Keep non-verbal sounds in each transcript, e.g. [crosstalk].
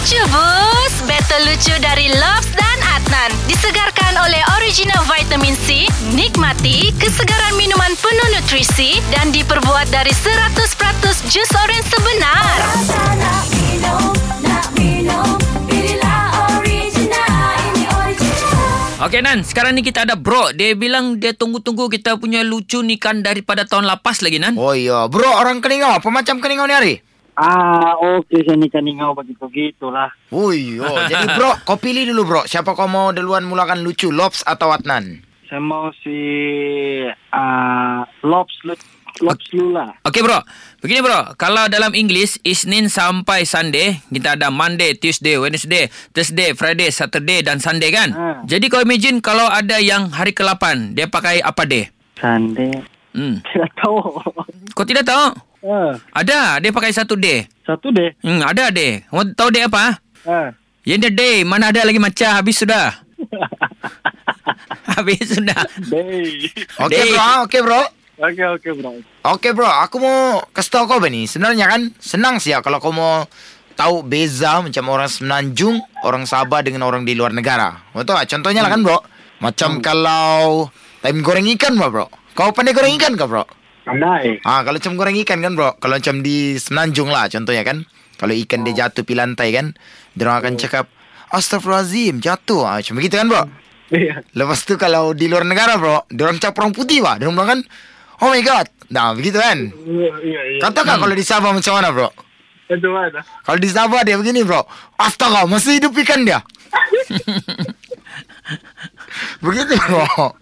Lucu bus Battle lucu dari Lobs dan Adnan Disegarkan oleh original vitamin C Nikmati kesegaran minuman penuh nutrisi Dan diperbuat dari 100% jus oren sebenar Rasa nak minum, nak minum Pilihlah original Ini original Okey Nan, sekarang ni kita ada bro. Dia bilang dia tunggu-tunggu kita punya lucu ni kan daripada tahun lepas lagi Nan. Oh ya, bro orang keningau. Apa macam keningau ni hari? Ah, okey saya ni kan ingau begitu lah. Ui, oh. [laughs] Jadi bro, kau pilih dulu bro. Siapa kau mau duluan mulakan lucu, Lobs atau Adnan? Saya mau si ah Lobs Lobs Lula. Okey bro. Begini bro, kalau dalam English Isnin sampai Sunday, kita ada Monday, Tuesday, Wednesday, Thursday, Friday, Saturday dan Sunday kan? Ha. Jadi kau imagine kalau ada yang hari ke-8, dia pakai apa day? Sunday. Hmm. [laughs] Tidak tahu. Kau tidak tahu? Ah, Ada, dia pakai satu day. satu deh. Hmm, ada day. Kau tahu day apa? Ah. Yang dia day, mana ada lagi macam habis sudah. [laughs] habis sudah. Day. Okey bro, ah, okey bro. Okey okey bro. Okey bro, aku mau kasih tahu kau ni. Sebenarnya kan senang sih ya kalau kau mau tahu beza macam orang semenanjung, orang Sabah dengan orang di luar negara. Kau tahu? Contohnya lah kan bro. Macam kalau time goreng ikan bro. Kau pandai goreng ikan kau bro? Pandai. Ah, kalau macam goreng ikan kan bro. Kalau macam di semenanjung lah contohnya kan. Kalau ikan dia jatuh pi lantai kan, dia orang akan cakap Astagfirullahalazim, jatuh. Ah, macam begitu kan bro? [laughs] Iya. Lepas tu kalau di luar negara bro, dia orang cap orang putih bah. Dia orang bilang kan, oh my god. Nah, begitu kan? Iya iya. Kau tahu tak kalau di Sabah macam mana bro? Itu mana? Kalau di Sabah dia begini bro. Astaga, masih hidup ikan dia. [laughs] begitu bro. [laughs]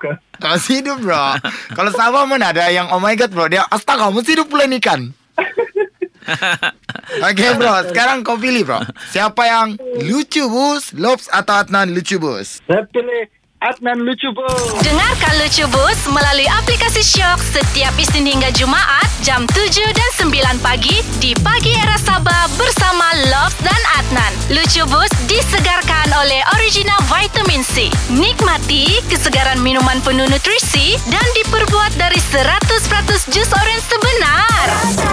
Kah? Masih hidup bro. [laughs] Kalau Sabah mana ada yang oh my god bro. Dia astaga, masih hidup pula ikan. [laughs] Okay bro, sekarang kau pilih bro. Siapa yang lucu bus, Lobs atau Adnan lucu bus? Saya pilih Adnan lucu bos. Dengarkan Lucu Bus melalui aplikasi Shock setiap Isnin hingga Jumaat jam 7 dan 9 pagi di Pagi Era Sabah bersama Love dan Adnan. Lucu Bus disegarkan oleh original vitamin C. Nikmati kesegaran minuman penuh nutrisi dan diperbuat dari 100% jus oren sebenar.